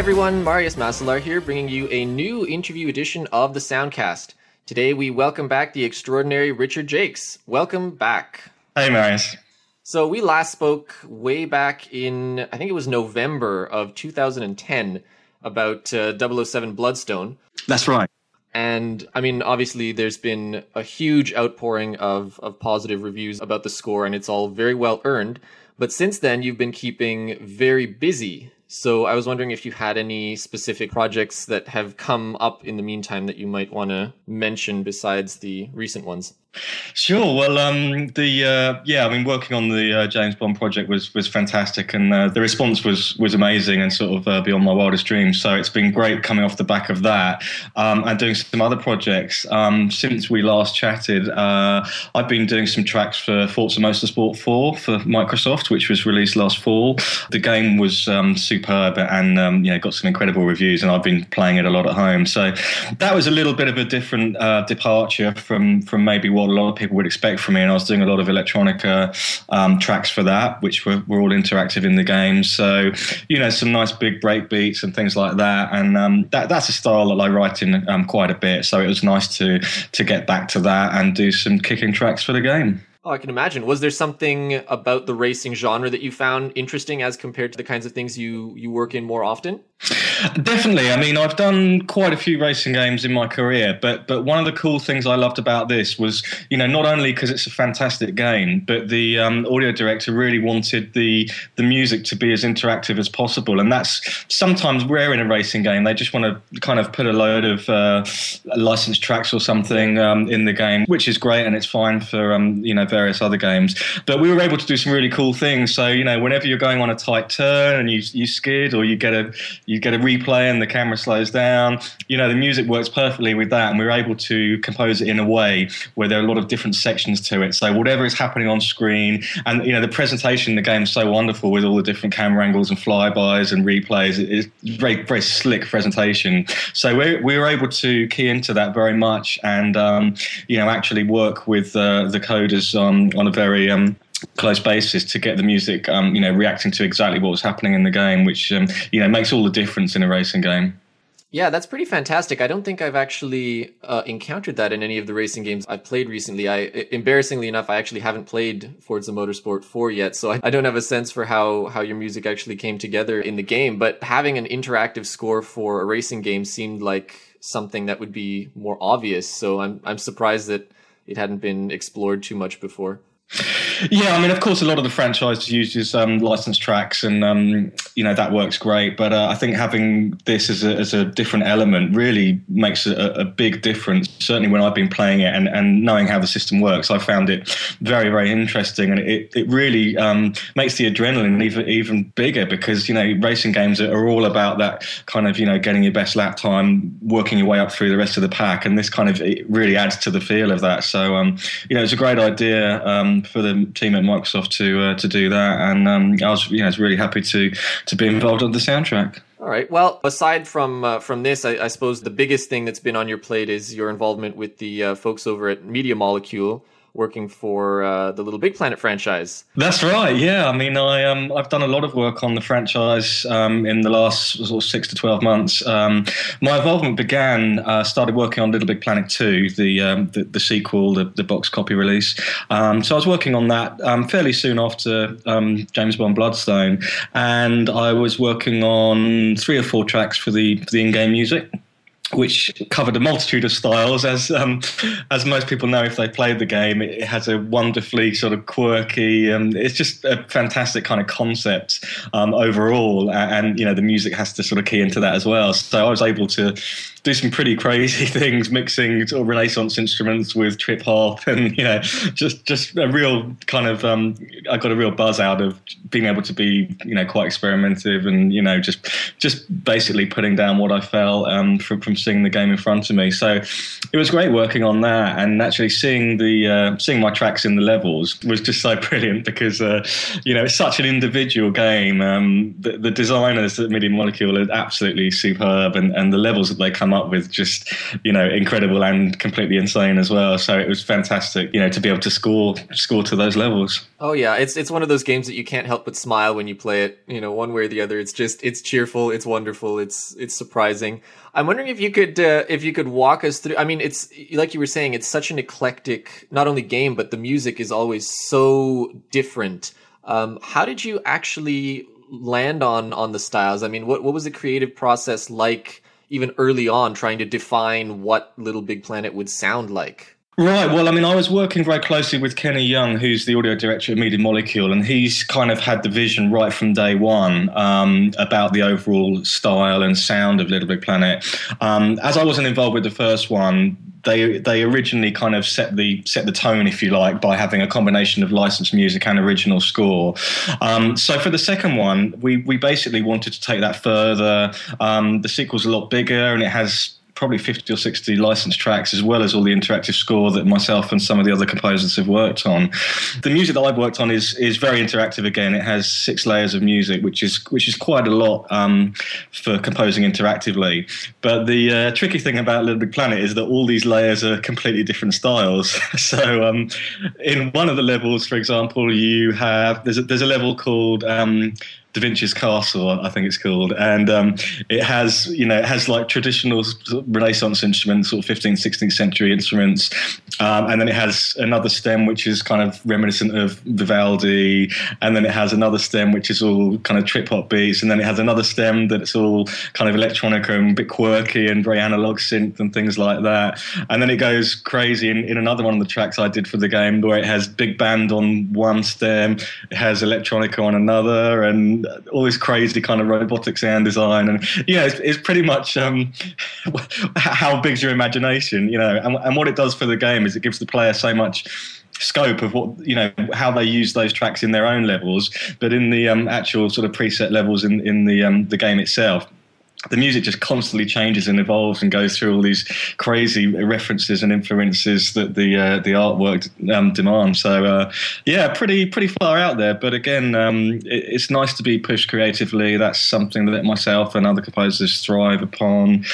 Hi everyone, Marius Masalar here, bringing you a new interview edition of the Soundcast. Today we welcome back the extraordinary Richard Jacques. Welcome back. Hey, Marius. So we last spoke way back in, I think it was November of 2010 about uh, 007 Bloodstone. That's right. And I mean, obviously, there's been a huge outpouring of, of positive reviews about the score, and it's all very well earned. But since then, you've been keeping very busy. So I was wondering if you had any specific projects that have come up in the meantime that you might want to mention besides the recent ones. Sure. Well, um, the uh, yeah, I mean, working on the uh, James Bond project was was fantastic, and uh, the response was was amazing and sort of uh, beyond my wildest dreams. So it's been great coming off the back of that, um, and doing some other projects. Um, since we last chatted, uh, I've been doing some tracks for Forza Motorsport 4 for Microsoft, which was released last fall. The game was um, superb and um, know got some incredible reviews, and I've been playing it a lot at home. So that was a little bit of a different uh, departure from from maybe what a lot of people would expect from me. And I was doing a lot of electronica um, tracks for that, which were, were all interactive in the game. So, you know, some nice big break beats and things like that. And um, that, that's a style that I write in um, quite a bit. So it was nice to to get back to that and do some kicking tracks for the game. Oh, I can imagine. Was there something about the racing genre that you found interesting as compared to the kinds of things you you work in more often? Definitely. I mean, I've done quite a few racing games in my career, but but one of the cool things I loved about this was, you know, not only because it's a fantastic game, but the um, audio director really wanted the the music to be as interactive as possible, and that's sometimes rare in a racing game. They just want to kind of put a load of uh, licensed tracks or something um, in the game, which is great and it's fine for um, you know various other games. But we were able to do some really cool things. So you know, whenever you're going on a tight turn and you you skid or you get a you get a replay and the camera slows down. You know, the music works perfectly with that, and we are able to compose it in a way where there are a lot of different sections to it. So whatever is happening on screen, and you know, the presentation in the game is so wonderful with all the different camera angles and flybys and replays. It's very very slick presentation. So we we were able to key into that very much, and um, you know, actually work with uh, the coders on on a very um, close basis to get the music, um, you know, reacting to exactly what was happening in the game, which um, you know makes all the difference in a racing game. Yeah, that's pretty fantastic. I don't think I've actually uh, encountered that in any of the racing games I've played recently. I, embarrassingly enough, I actually haven't played Forza Motorsport 4 yet, so I, I don't have a sense for how, how your music actually came together in the game. But having an interactive score for a racing game seemed like something that would be more obvious. So I'm, I'm surprised that it hadn't been explored too much before. Yeah, I mean, of course, a lot of the franchise uses um, licensed tracks, and um, you know that works great. But uh, I think having this as a, as a different element really makes a, a, big difference. Certainly, when I've been playing it and, and knowing how the system works, I found it very very interesting, and it it really um, makes the adrenaline even even bigger because you know racing games are all about that kind of you know getting your best lap time, working your way up through the rest of the pack, and this kind of it really adds to the feel of that. So um, you know, it's a great idea um, for the team at Microsoft to uh, to do that, and um, I was you know was really happy to to be involved on the soundtrack. All right. Well, aside from uh, from this, I, I, suppose the biggest thing that's been on your plate is your involvement with the uh, folks over at Media Molecule working for uh, the Little Big Planet franchise. That's right. Yeah, I mean, I um, I've done a lot of work on the franchise um, in the last sort of six to twelve months. Um, my involvement began uh, started working on Little Big Planet two, the um, the, the, sequel, the, the box copy release. Um, so I was working on that um, fairly soon after James Bond Bloodstone, and I was working on three or four tracks for the for the in-game music which covered a multitude of styles. As um, as most people know, if they played the game, it has a wonderfully sort of quirky. Um, it's just a fantastic kind of concept um, overall, and you know the music has to sort of key into that as well. So I was able to do some pretty crazy things, mixing sort of Renaissance instruments with trip hop, and you know, just just a real kind of. Um, I got a real buzz out of being able to be, you know, quite experimentative, and you know, just just basically putting down what I felt um, from from seeing the game in front of me. So it was great working on that, and actually seeing the uh, seeing my tracks in the levels was just so brilliant because uh, you know it's such an individual game. Um, the, the, designers at Media Molecule are absolutely superb, and, and the levels that they come up with just you know incredible and completely insane as well. So it was fantastic, you know, to be able to score score to those levels. Oh yeah, it's it's one of those games that you can't help but smile when you play it. You know, one way or the other. It's just it's cheerful, it's wonderful, it's it's surprising. I'm wondering if you could uh, if you could walk us through. I mean, it's like you were saying, it's such an eclectic not only game, but the music is always so different. Um, how did you actually land on on the styles? I mean, what what was the creative process like? Even early on, trying to define what Little Big Planet would sound like. Right. Well, I mean, I was working very closely with Kenny Young, who's the audio director at Media Molecule, and he's kind of had the vision right from day one um, about the overall style and sound of Little Big Planet. Um, as I wasn't involved with the first one, they they originally kind of set the set the tone, if you like, by having a combination of licensed music and original score. Um, so for the second one, we we basically wanted to take that further. Um, the sequel's a lot bigger, and it has probably 50 or 60 licensed tracks as well as all the interactive score that myself and some of the other composers have worked on. The music that i've worked on is is very interactive again. It has six layers of music which is which is quite a lot um, for composing interactively. But the uh, tricky thing about little big planet is that all these layers are completely different styles. So um, in one of the levels for example you have there's a, there's a level called um, Da Vinci's Castle, I think it's called, and um, it has you know it has like traditional Renaissance instruments, sort of 15th, 16th century instruments, um, and then it has another stem which is kind of reminiscent of Vivaldi, and then it has another stem which is all kind of trip hop beats, and then it has another stem that's all kind of electronic and a bit quirky and very analog synth and things like that, and then it goes crazy in, in another one of the tracks I did for the game where it has big band on one stem, it has electronica on another, and all this crazy kind of robotic sound design, and yeah, it's, it's pretty much um, how big's your imagination, you know, and, and what it does for the game is it gives the player so much scope of what you know how they use those tracks in their own levels, but in the um, actual sort of preset levels in in the um, the game itself the music just constantly changes and evolves and goes through all these crazy references and influences that the uh, the artwork um, demands. So uh, yeah, pretty pretty far out there. But again, um, it, it's nice to be pushed creatively. That's something that myself and other composers thrive upon.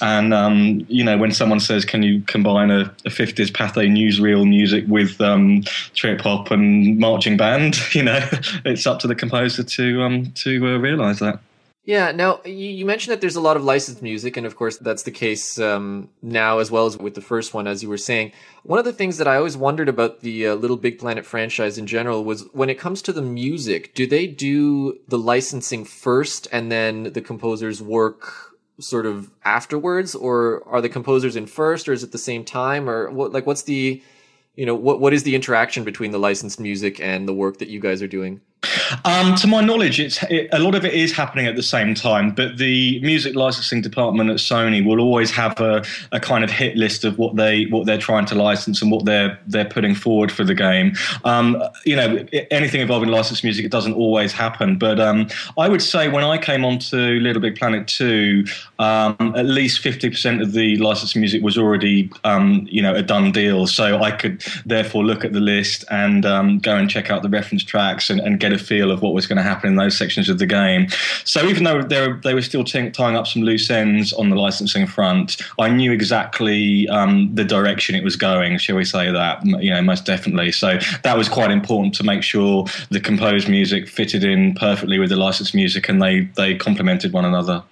And um, you know, when someone says, "Can you combine a, a 50s Pathé newsreel music with um, trip hop and marching band?" You know, it's up to the composer to um, to uh, realize that. Yeah. Now you mentioned that there's a lot of licensed music, and of course that's the case um, now as well as with the first one, as you were saying. One of the things that I always wondered about the uh, Little Big Planet franchise in general was when it comes to the music, do they do the licensing first and then the composers work sort of afterwards, or are the composers in first, or is it the same time, or what? Like, what's the you know what what is the interaction between the licensed music and the work that you guys are doing? Um, to my knowledge, it's it, a lot of it is happening at the same time. But the music licensing department at Sony will always have a, a kind of hit list of what they what they're trying to license and what they're they're putting forward for the game. Um, you know, anything involving licensed music, it doesn't always happen. But um, I would say when I came onto Little Big Planet two, um, at least fifty percent of the licensed music was already um, you know a done deal. So I could therefore look at the list and um, go and check out the reference tracks and, and get a feel of what was going to happen in those sections of the game. So even though they were, they were still t- tying up some loose ends on the licensing front, I knew exactly um, the direction it was going. Shall we say that? You know, most definitely. So that was quite important to make sure the composed music fitted in perfectly with the licensed music, and they they complemented one another.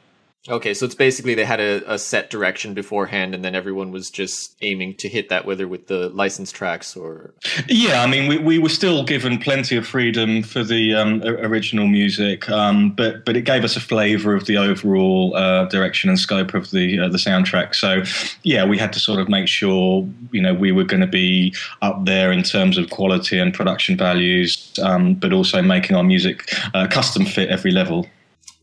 Okay, so it's basically they had a, a, set direction beforehand, and then everyone was just aiming to hit that, whether with the licensed tracks or. Yeah, I mean, we, we were still given plenty of freedom for the um, original music, um, but but it gave us a flavour of the overall uh, direction and scope of the uh, the soundtrack. So, yeah, we had to sort of make sure you know we were going to be up there in terms of quality and production values, um, but also making our music uh, custom fit every level.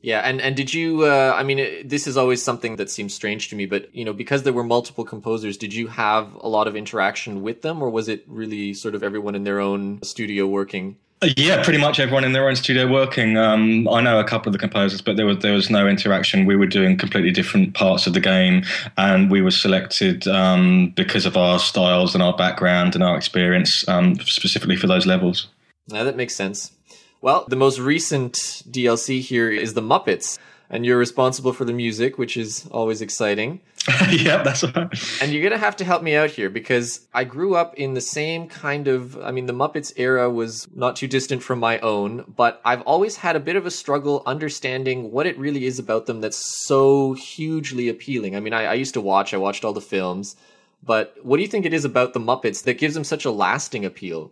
Yeah, and and did you? Uh, I mean, it, this is always something that seems strange to me, but you know, because there were multiple composers, did you have a lot of interaction with them, or was it really sort of everyone in their own studio working? Uh, yeah, pretty much everyone in their own studio working. Um, I know a couple of the composers, but there was there was no interaction. We were doing completely different parts of the game, and we were selected um, because of our styles and our background and our experience, um, specifically for those levels. Now that makes sense. Well, the most recent DLC here is the Muppets, and you're responsible for the music, which is always exciting. yeah, that's right. And you're going to have to help me out here because I grew up in the same kind of, I mean, the Muppets era was not too distant from my own, but I've always had a bit of a struggle understanding what it really is about them that's so hugely appealing. I mean, I, I used to watch, I watched all the films, but what do you think it is about the Muppets that gives them such a lasting appeal?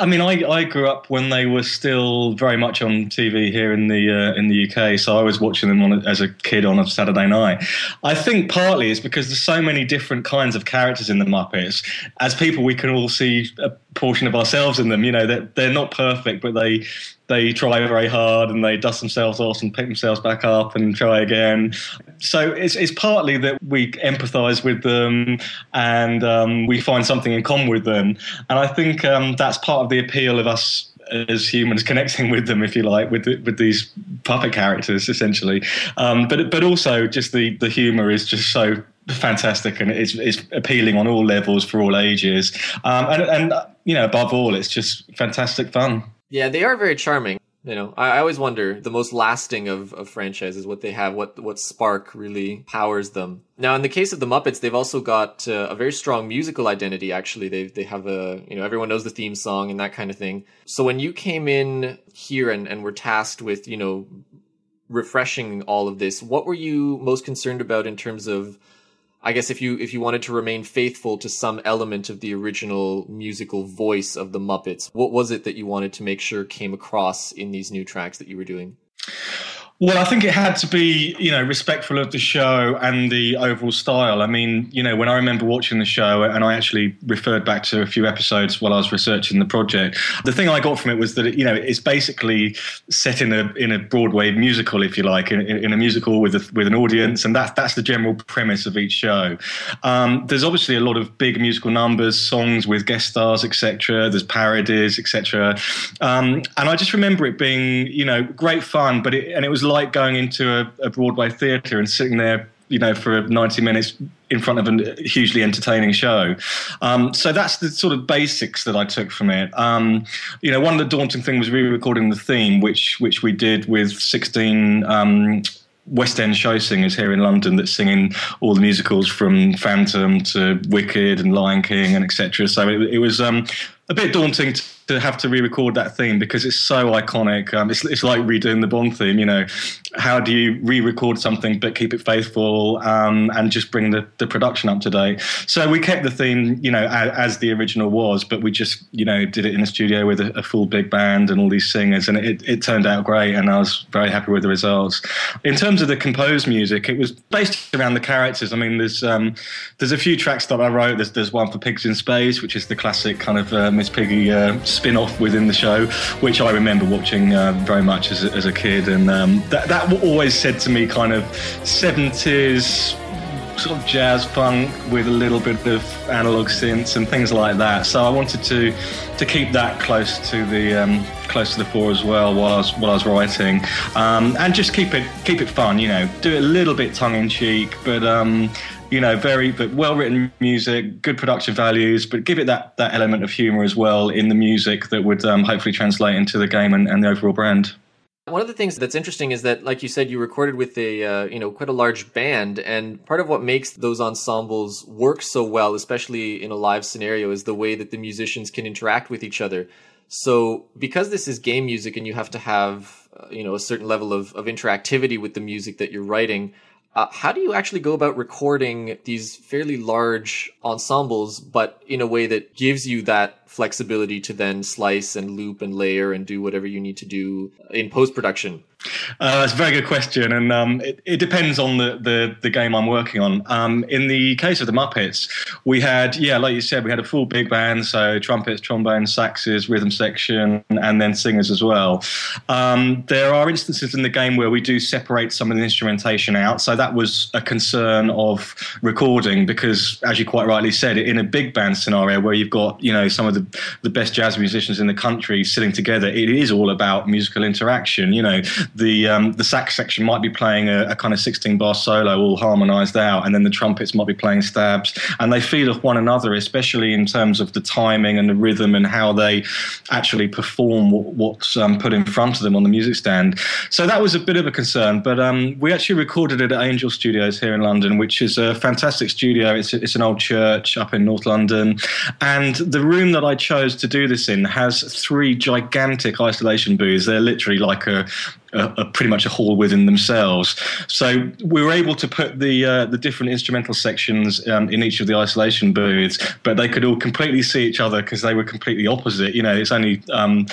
I mean, I, I grew up when they were still very much on TV here in the uh, in the UK, so I was watching them a, as a kid on a Saturday night. I think partly it's because there's so many different kinds of characters in the Muppets. As people, we can all see portion of ourselves in them. You know, they're, they're not perfect, but they they try very hard and they dust themselves off and pick themselves back up and try again. So it's, it's partly that we empathise with them and um, we find something in common with them. And I think um, that's part of the appeal of us as humans connecting with them, if you like, with the, with these puppet characters, essentially. Um, but but also just the the humour is just so fantastic and it's, it's appealing on all levels for all ages. Um, and and you know, above all, it's just fantastic fun. Yeah, they are very charming. You know, I, always wonder the most lasting of, of franchises, what they have, what what spark really powers them. Now, in the case of the Muppets, they've also got uh, a very strong musical identity. Actually, they they have a you know everyone knows the theme song and that kind of thing. So when you came in here and and were tasked with you know refreshing all of this, what were you most concerned about in terms of I guess if you if you wanted to remain faithful to some element of the original musical voice of the Muppets, what was it that you wanted to make sure came across in these new tracks that you were doing? Well, I think it had to be, you know, respectful of the show and the overall style. I mean, you know, when I remember watching the show, and I actually referred back to a few episodes while I was researching the project, the thing I got from it was that, you know, it's basically set in a in a Broadway musical, if you like, in, in a musical with a, with an audience, and that's that's the general premise of each show. Um, there's obviously a lot of big musical numbers, songs with guest stars, etc. There's parodies, etc. Um, and I just remember it being, you know, great fun, but it and it was like going into a, a Broadway theatre and sitting there you know, for 90 minutes in front of a hugely entertaining show. Um, so that's the sort of basics that I took from it. Um, you know, one of the daunting things was re-recording the theme, which which we did with 16 um, West End show singers here in London that's singing all the musicals from Phantom to Wicked and Lion King and etc. So it, it was um, a bit daunting to, to, have to re-record that theme because it's so iconic. Um, it's, it's like redoing the Bond theme. You know, how do you re-record something but keep it faithful um, and just bring the, the production up to date? So we kept the theme, you know, as, as, the original was, but we just, you know, did it in a studio with a, a, full big band and all these singers, and it, it turned out great. And I was very happy with the results. In terms of the composed music, it was based around the characters. I mean, there's um, there's a few tracks that I wrote. There's there's one for Pigs in Space, which is the classic kind of uh, Miss Piggy uh, spin off within the show, which I remember watching uh, very much as a, as a kid. And um, that, that always said to me kind of 70s sort of jazz funk with a little bit of analog synths and things like that. So I wanted to to keep that close to the um, close to the fore as well while I was while I was writing, um, and just keep it keep it fun. You know, do it a little bit tongue in cheek, but um, you know, very but well written music, good production values, but give it that that element of humour as well in the music that would um, hopefully translate into the game and, and, the overall brand. One of the things that's interesting is that, like you said, you recorded with a uh, you know quite a large band, and part of what makes those ensembles work so well, especially in a live scenario, is the way that the musicians can interact with each other. So, because this is game music, and you have to have uh, you know a certain level of, of interactivity with the music that you're writing, uh, how do you actually go about recording these fairly large ensembles, but in a way that gives you that flexibility to then slice and loop and layer and do whatever you need to do in post production? Uh, that's a very good question, and um, it, it, depends on the, the, the, game I'm working on. Um, in the case of the Muppets, we had, yeah, like you said, we had a full big band, so trumpets, trombones, saxes, rhythm section, and then singers as well. Um, there are instances in the game where we do separate some of the instrumentation out, so that was a concern of recording because, as you quite rightly said, in a big band scenario where you've got you know some of the the best jazz musicians in the country sitting together, it is all about musical interaction. You know. The um, the sax section might be playing a, a kind of 16 bar solo all harmonized out and then the trumpets might be playing stabs and they feed off one another especially in terms of the timing and the rhythm and how they actually perform what, what's um, put in front of them on the music stand. So that was a bit of a concern but um, we actually recorded it at angel studios here in london which is a fantastic studio. It's, it's an old church up in north london and the room that i chose to do this in has three gigantic isolation booths they're literally like a a, a pretty much a hall within themselves. So we were able to put the uh, the different instrumental sections um, in each of the isolation booths, but they could all completely see each other because they were completely opposite. You know, it's only um,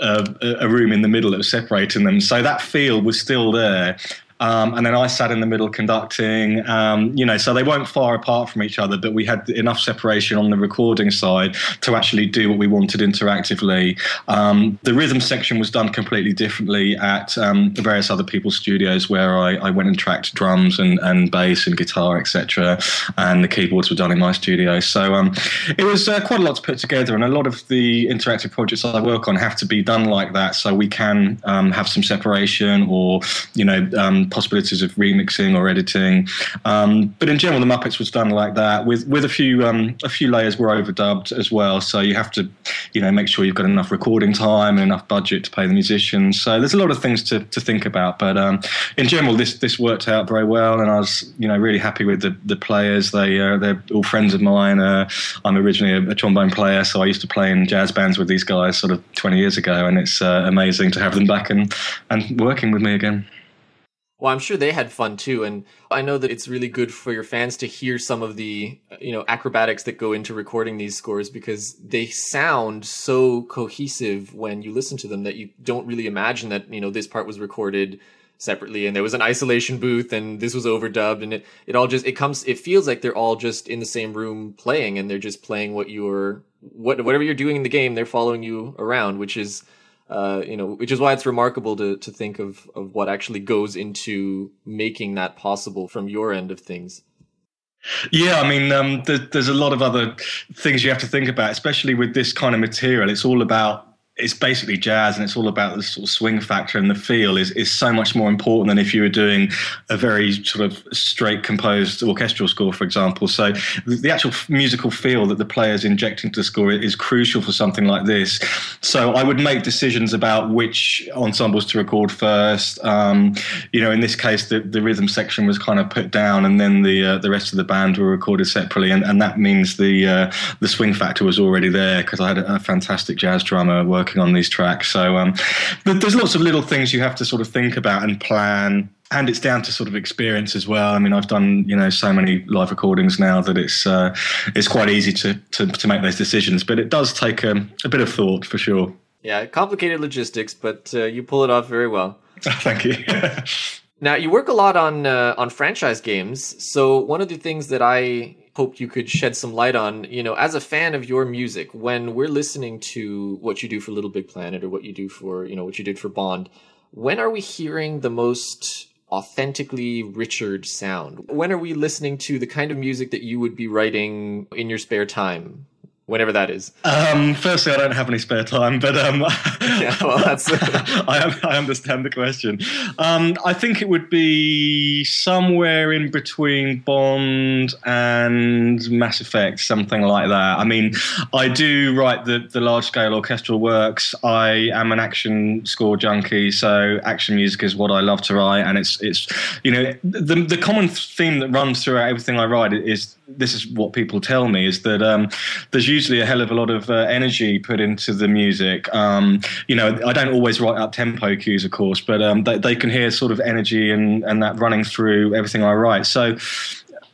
a, a, room in the middle that was separating them. So that feel was still there. Um, and then I sat in the middle conducting, um, you know, so they weren't far apart from each other, but we had enough separation on the recording side to actually do what we wanted interactively. Um, the rhythm section was done completely differently at um, various other people's studios where I, I, went and tracked drums and, and bass and guitar, etc. And the keyboards were done in my studio. So um, it was uh, quite a lot to put together, and a lot of the interactive projects I work on have to be done like that, so we can um, have some separation or, you know, possibilities of remixing or editing. Um, but in general, the Muppets was done like that with with a few um, a few layers were overdubbed as well. So you have to you know make sure you've got enough recording time and enough budget to pay the musicians. So there's a lot of things to, to think about. But um, in general, this this worked out very well, and I was you know really happy with the the players. They uh, they're all friends of mine. Uh, I'm originally a, a, trombone player, so I used to play in jazz bands with these guys sort of 20 years ago, and it's uh, amazing to have them back and and working with me again. Well, I'm sure they had fun too, and I know that it's really good for your fans to hear some of the you know acrobatics that go into recording these scores because they sound so cohesive when you listen to them that you don't really imagine that you know this part was recorded separately and there was an isolation booth and this was overdubbed and it, it all just it comes it feels like they're all just in the same room playing and they're just playing what you're what whatever you're doing in the game they're following you around which is uh, you know, which is why it's remarkable to to think of of what actually goes into making that possible from your end of things. Yeah, I mean, um, there, there's a lot of other things you have to think about, especially with this kind of material. It's all about it's basically jazz and it's all about the sort of swing factor and the feel is, is so much more important than if you were doing a very sort of straight composed orchestral score, for example. So the actual musical feel that the players inject into the score is crucial for something like this. So I would make decisions about which ensembles to record first. Um, you know, in this case, the, the rhythm section was kind of put down and then the uh, the rest of the band were recorded separately. And, and that means the, uh, the swing factor was already there because I had a, a fantastic jazz drummer working working on these tracks. So um, there's lots of little things you have to sort of think about and plan. And it's down to sort of experience as well. I mean, I've done you know so many live recordings now that it's uh, it's quite easy to, to, to make those decisions. But it does take a, a bit of thought for sure. Yeah, complicated logistics, but uh, you pull it off very well. Thank you. now you work a lot on uh, on franchise games. So one of the things that I hoped you could shed some light on, you know, as a fan of your music, when we're listening to what you do for Little Big Planet or what you do for, you know, what you did for Bond, when are we hearing the most authentically Richard sound? When are we listening to the kind of music that you would be writing in your spare time? Whenever that is. Um, firstly, I don't have any spare time, but um, yeah, well, that's I, I, understand the question. Um, I think it would be somewhere in between Bond and Mass Effect, something like that. I mean, I do write the, the large scale orchestral works. I am an action score junkie, so action music is what I love to write, and it's it's you know the the common theme that runs throughout everything I write is this is what people tell me is that um, there's usually a hell of a lot of uh, energy put into the music. Um, you know, I don't always write up tempo cues, of course, but um, they, they, can hear sort of energy and, and that running through everything I write. So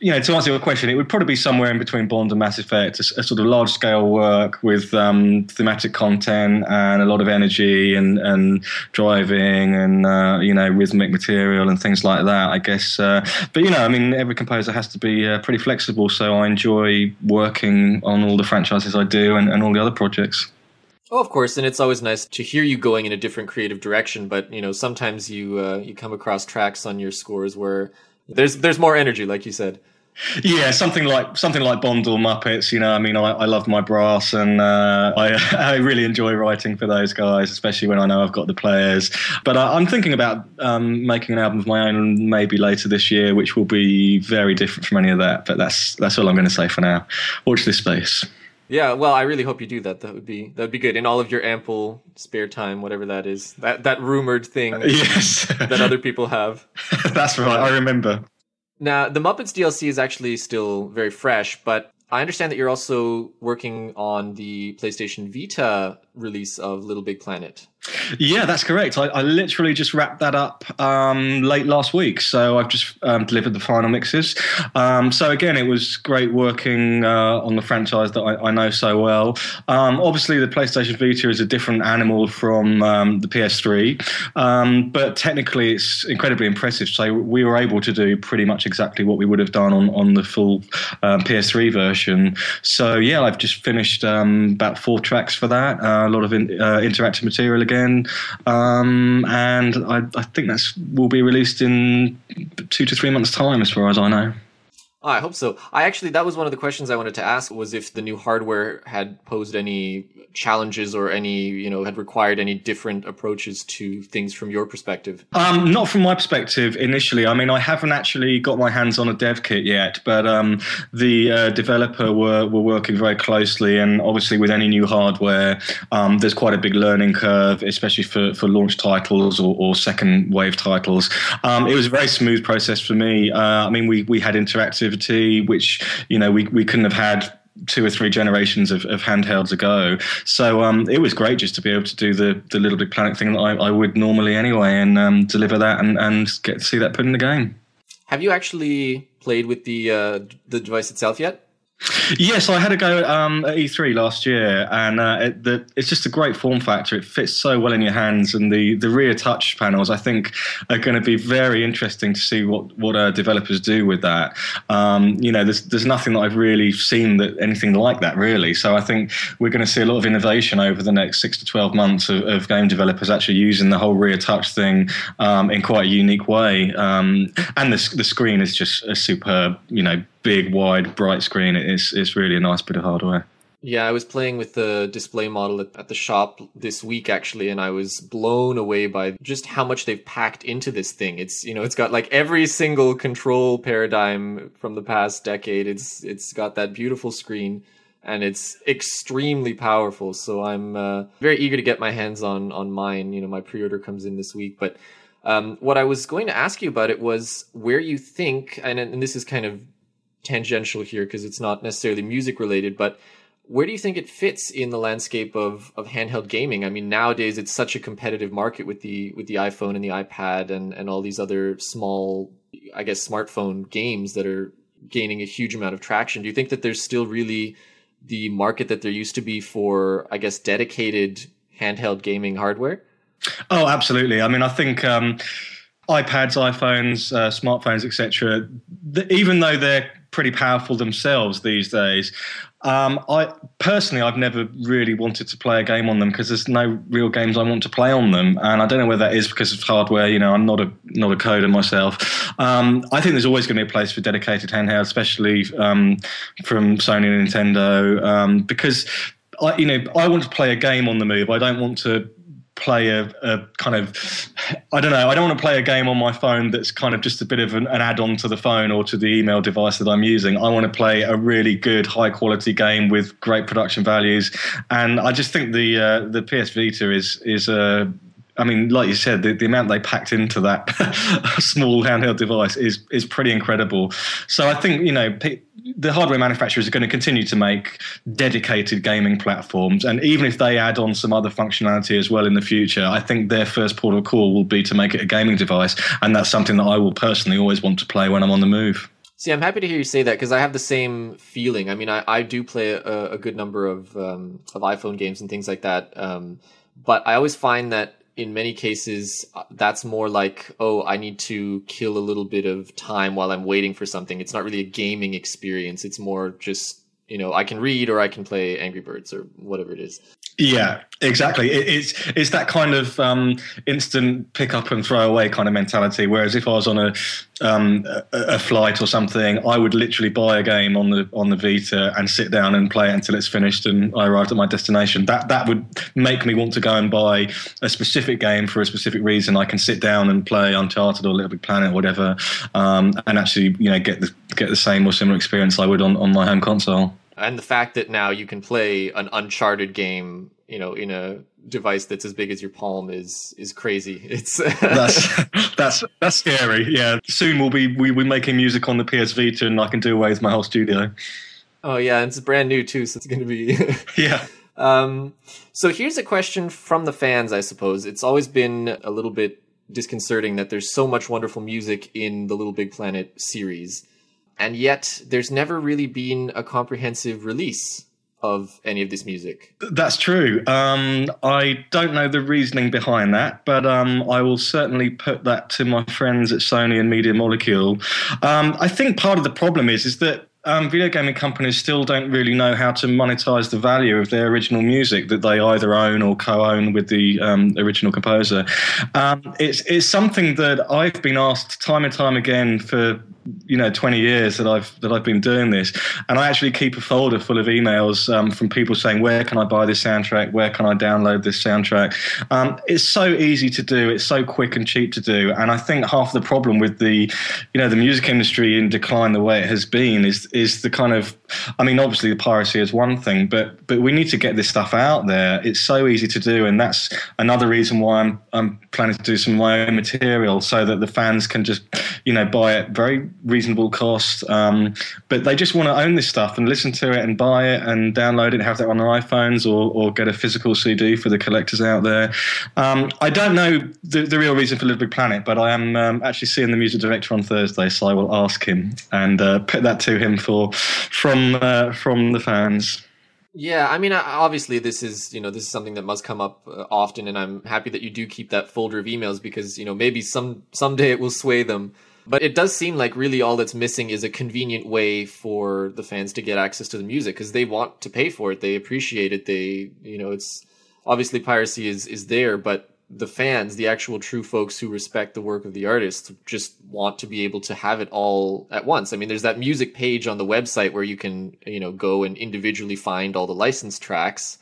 you know, to answer your question, it would probably be somewhere in between Bond and Mass Effect, a, a sort of large scale work with um, thematic content and a lot of energy and, and driving and, uh, you know, rhythmic material and things like that, I guess. Uh, but, you know, I mean, every composer has to be uh, pretty flexible. So I enjoy working on all the franchises I do and, and all the other projects. Oh, of course, and it's always nice to hear you going in a different creative direction. But you know, sometimes you uh, you come across tracks on your scores where there's there's more energy, like you said. Yeah, something like something like Bond or Muppets. You know, I mean, I, I love my brass, and uh, I I really enjoy writing for those guys, especially when I know I've got the players. But I, am thinking about um, making an album of my own, maybe later this year, which will be very different from any of that. But that's that's all I'm going to say for now. Watch this space. Yeah, well, I really hope you do that. That would be that would be good in all of your ample spare time, whatever that is. That that rumored thing, yes, that other people have. That's right. I remember. Now, the Muppets DLC is actually still very fresh, but I understand that you're also working on the PlayStation Vita release of Little Big Planet. Yeah, that's correct. I, I literally just wrapped that up um, late last week, so I've just um, delivered the final mixes. Um, so again, it was great working uh, on the franchise that I, I know so well. Um, obviously, the PlayStation Vita is a different animal from um, the PS3, um, but technically, it's incredibly impressive. So we were able to do pretty much exactly what we would have done on on the full PS3 version. So yeah, I've just finished about four tracks for that. Uh, a lot of in, uh, interactive material again, um, and I, I think that's will be released in two to three months' time, as far as I know. Oh, I hope so. I actually that was one of the questions I wanted to ask was if the new hardware had posed any challenges or any you know had required any different approaches to things from your perspective. Um, not from my perspective initially. I mean, I haven't actually got my hands on a dev kit yet, but um, the uh, developer were were working very closely, and obviously with any new hardware, um, there's quite a big learning curve, especially for for launch titles or, or second wave titles. Um, it was a very smooth process for me. Uh, I mean, we we had interactive which you know we, we couldn't have had two or three generations of, of handhelds ago. So um, it was great just to be able to do the, the Little Big Planet thing that I, I would normally anyway and um, deliver that and, and get to see that put in the game. Have you actually played with the uh, the device itself yet? Yes, I had a go um, at E3 last year, and uh, it, the, it's just a great form factor. It fits so well in your hands, and the, the rear touch panels, I think, are going to be very interesting to see what what uh, developers do with that. Um, you know, there's there's nothing that I've really seen that anything like that really. So I think we're going to see a lot of innovation over the next six to twelve months of, of game developers actually using the whole rear touch thing um, in quite a unique way. Um, and the the screen is just a superb, you know, big, wide, bright screen. It's it's really a nice bit of hardware. Yeah, I was playing with the display model at, at, the shop this week actually, and I was blown away by just how much they've packed into this thing. It's you know, it's got like every single control paradigm from the past decade. It's it's got that beautiful screen, and it's extremely powerful. So I'm uh, very eager to get my hands on on mine. You know, my pre-order comes in this week, but. Um, what I was going to ask you about it was where you think, and, and this is kind of tangential here because it's not necessarily music related, but where do you think it fits in the landscape of, of handheld gaming? I mean, nowadays it's such a competitive market with the with the iPhone and the iPad and, and all these other small, I guess, smartphone games that are gaining a huge amount of traction. Do you think that there's still really the market that there used to be for, I guess, dedicated handheld gaming hardware? Oh, absolutely. I mean, I think um, iPads, iPhones, uh, smartphones, etc. Even though they're pretty powerful themselves these days. Um, I personally, I've never really wanted to play a game on them because there's no real games I want to play on them, and I don't know whether that is because of hardware. You know, I'm not a not a coder myself. Um, I think there's always going to be a place for dedicated handheld, especially um, from Sony and Nintendo, um, because I, you know, I want to play a game on the move. I don't want to play a, a, kind of I don't know I don't want to play a game on my phone that's kind of just a bit of an, an add-on to the phone or to the email device that I'm using I want to play a really good high quality game with great production values and I just think the uh, the PS Vita is is a uh, I mean, like you said, the, the amount they packed into that small handheld device is is pretty incredible. So I think you know the hardware manufacturers are going to continue to make dedicated gaming platforms, and even if they add on some other functionality as well in the future, I think their first port of call will be to make it a gaming device, and that's something that I will personally always want to play when I'm on the move. See, I'm happy to hear you say that because I have the same feeling. I mean, I, I do play a, a good number of um, of iPhone games and things like that, um, but I always find that in many cases uh, that's more like, oh, I need to kill a little bit of time while I'm waiting for something. It's not really a gaming experience. It's more just you know I can read or I can play Angry Birds or whatever it is. Yeah, exactly. It, it's it's that kind of um, instant pick up and throw away kind of mentality. Whereas if I was on a, um, a, a flight or something, I would literally buy a game on the on the Vita and sit down and play it until it's finished and I arrived at my destination. That that would make me want to go and buy a specific game for a specific reason. I can sit down and play Uncharted or Little Big Planet or whatever, um, and actually you know get the get the same or similar experience I would on, on my home console and the fact that now you can play an uncharted game you know in a device that's as big as your palm is is crazy. It's that's that's that's scary. Yeah. Soon we'll be we be making music on the ps vita and i can do away with my whole studio. Oh yeah it's brand new too so it's gonna be yeah. Um so here's a question from the fans i suppose. It's always been a little bit disconcerting that there's so much wonderful music in the little big planet series and yet there's never really been a comprehensive release of any of this music. That's true. Um, I don't know the reasoning behind that, but um, I will certainly put that to my friends at Sony and Media Molecule. Um, I think part of the problem is is that um, video gaming companies still don't really know how to monetize the value of their original music that they either own or co-own with the um, original composer. Um, it's it's something that I've been asked time and time again for you know 20 years that I've that I've been doing this, and I actually keep a folder full of emails um, from people saying, "Where can I buy this soundtrack? Where can I download this soundtrack?" Um, it's so easy to do. It's so quick and cheap to do, and I think half the problem with the, you know, the music industry in decline the way it has been is is the kind of, I mean, obviously the piracy is one thing, but but we need to get this stuff out there. It's so easy to do, and that's another reason why I'm I'm planning to do some of my own material so that the fans can just, you know, buy it very reasonable cost. Um, but they just want to own this stuff and listen to it and buy it and download it and have that on their iPhones or, or get a physical CD for the collectors out there. Um, I don't know the, the, real reason for Little Big Planet, but I am um, actually seeing the music director on Thursday, so I will ask him and uh, put that to him for from uh, from the fans. Yeah, I mean, obviously, this is you know this is something that must come up uh, often, and I'm happy that you do keep that folder of emails because you know maybe some someday it will sway them but it does seem like really all that's missing is a convenient way for the fans to get access to the music because they want to pay for it. They appreciate it. They, you know, it's obviously piracy is is there, but the fans, the actual true folks who respect the work of the artist, just want to be able to have it all at once. I mean, there's that music page on the website where you can, you know, go and individually find all the licensed tracks.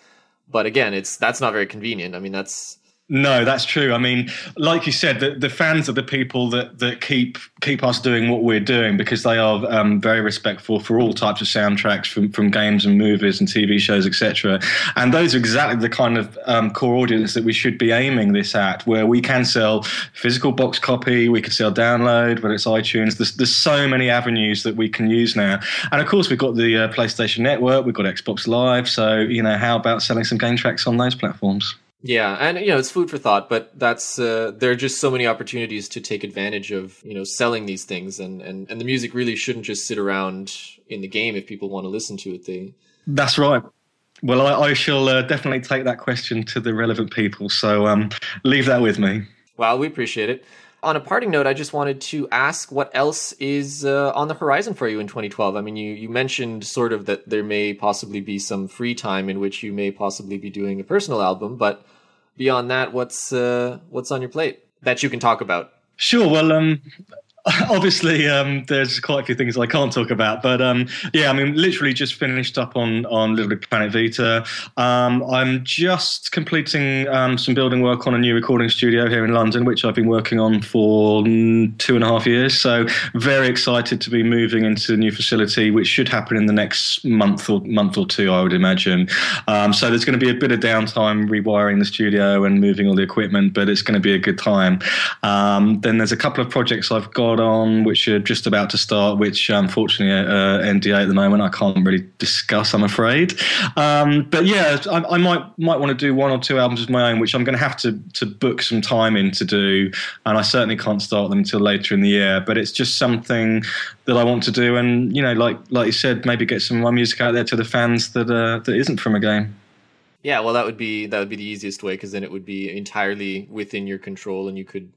But again, it's that's not very convenient. I mean, that's no, that's true. I mean, like you said, the, the fans are the people that, that keep keep us doing what we're doing because they are um, very respectful for all types of soundtracks from, from games and movies and TV shows, etc. And those are exactly the kind of um, core audience that we should be aiming this at, where we can sell physical box copy, we can sell download, whether it's iTunes. There's, there's so many avenues that we can use now. And of course, we've got the uh, PlayStation Network, we've got Xbox Live. So, you know, how about selling some game tracks on those platforms? Yeah, and you know it's food for thought, but that's uh, there are just so many opportunities to take advantage of you know selling these things, and and and the music really shouldn't just sit around in the game if people want to listen to it. They that's right. Well, I, I shall uh, definitely take that question to the relevant people. So um, leave that with me. Well, we appreciate it. On a parting note, I just wanted to ask what else is uh, on the horizon for you in 2012. I mean, you, you mentioned sort of that there may possibly be some free time in which you may possibly be doing a personal album, but beyond that, what's uh, what's on your plate that you can talk about? Sure. Well, um, obviously um, there's quite a few things I can't talk about, but um, yeah, I mean, literally just finished up on on Little Big Planet Vita. Um, I'm just completing um, some building work on a new recording studio here in London, which I've been working on for two and a half years. So very excited to be moving into the new facility, which should happen in the next month or month or two, I would imagine. Um, so there's going to be a bit of downtime rewiring the studio and moving all the equipment, but it's going to be a good time. Um, then there's a couple of projects I've got got on, which are just about to start, which unfortunately uh, NDA at the moment I can't really discuss. I'm afraid. Um, but yeah, I, I, might might want to do one or two albums of my own, which I'm going to have to to book some time in to do, and I certainly can't start them until later in the year. But it's just something that I want to do, and you know, like like you said, maybe get some of my music out there to the fans that uh, that isn't from a game. Yeah, well, that would be that would be the easiest way because then it would be entirely within your control, and you could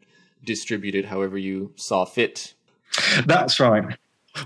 distribute it however you saw fit. That's right.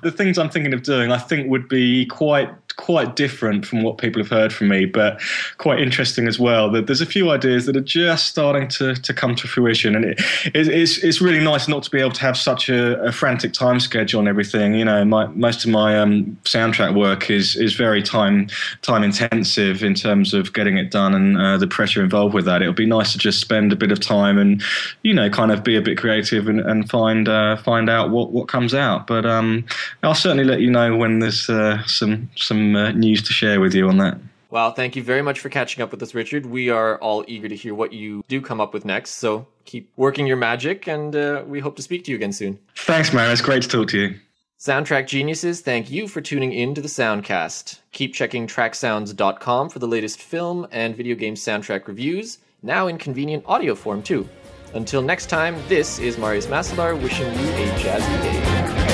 The things I'm thinking of doing, I think, would be quite quite different from what people have heard from me, but quite interesting as well. That there's a few ideas that are just starting to, to come to fruition, and it, it, it's it's really nice not to be able to have such a, a frantic time schedule on everything. You know, my, most of my um, soundtrack work is is very time time intensive in terms of getting it done and uh, the pressure involved with that. It'll be nice to just spend a bit of time and you know kind of be a bit creative and, and find uh, find out what, what comes out. But um, I'll certainly let you know when there's uh, some some uh, news to share with you on that. Well, thank you very much for catching up with us, Richard. We are all eager to hear what you do come up with next. So keep working your magic, and uh, we hope to speak to you again soon. Thanks, man. It's great to talk to you. Soundtrack geniuses, thank you for tuning in to the Soundcast. Keep checking tracksounds.com for the latest film and video game soundtrack reviews, now in convenient audio form too. Until next time, this is Marius Masalar wishing you a jazzy day.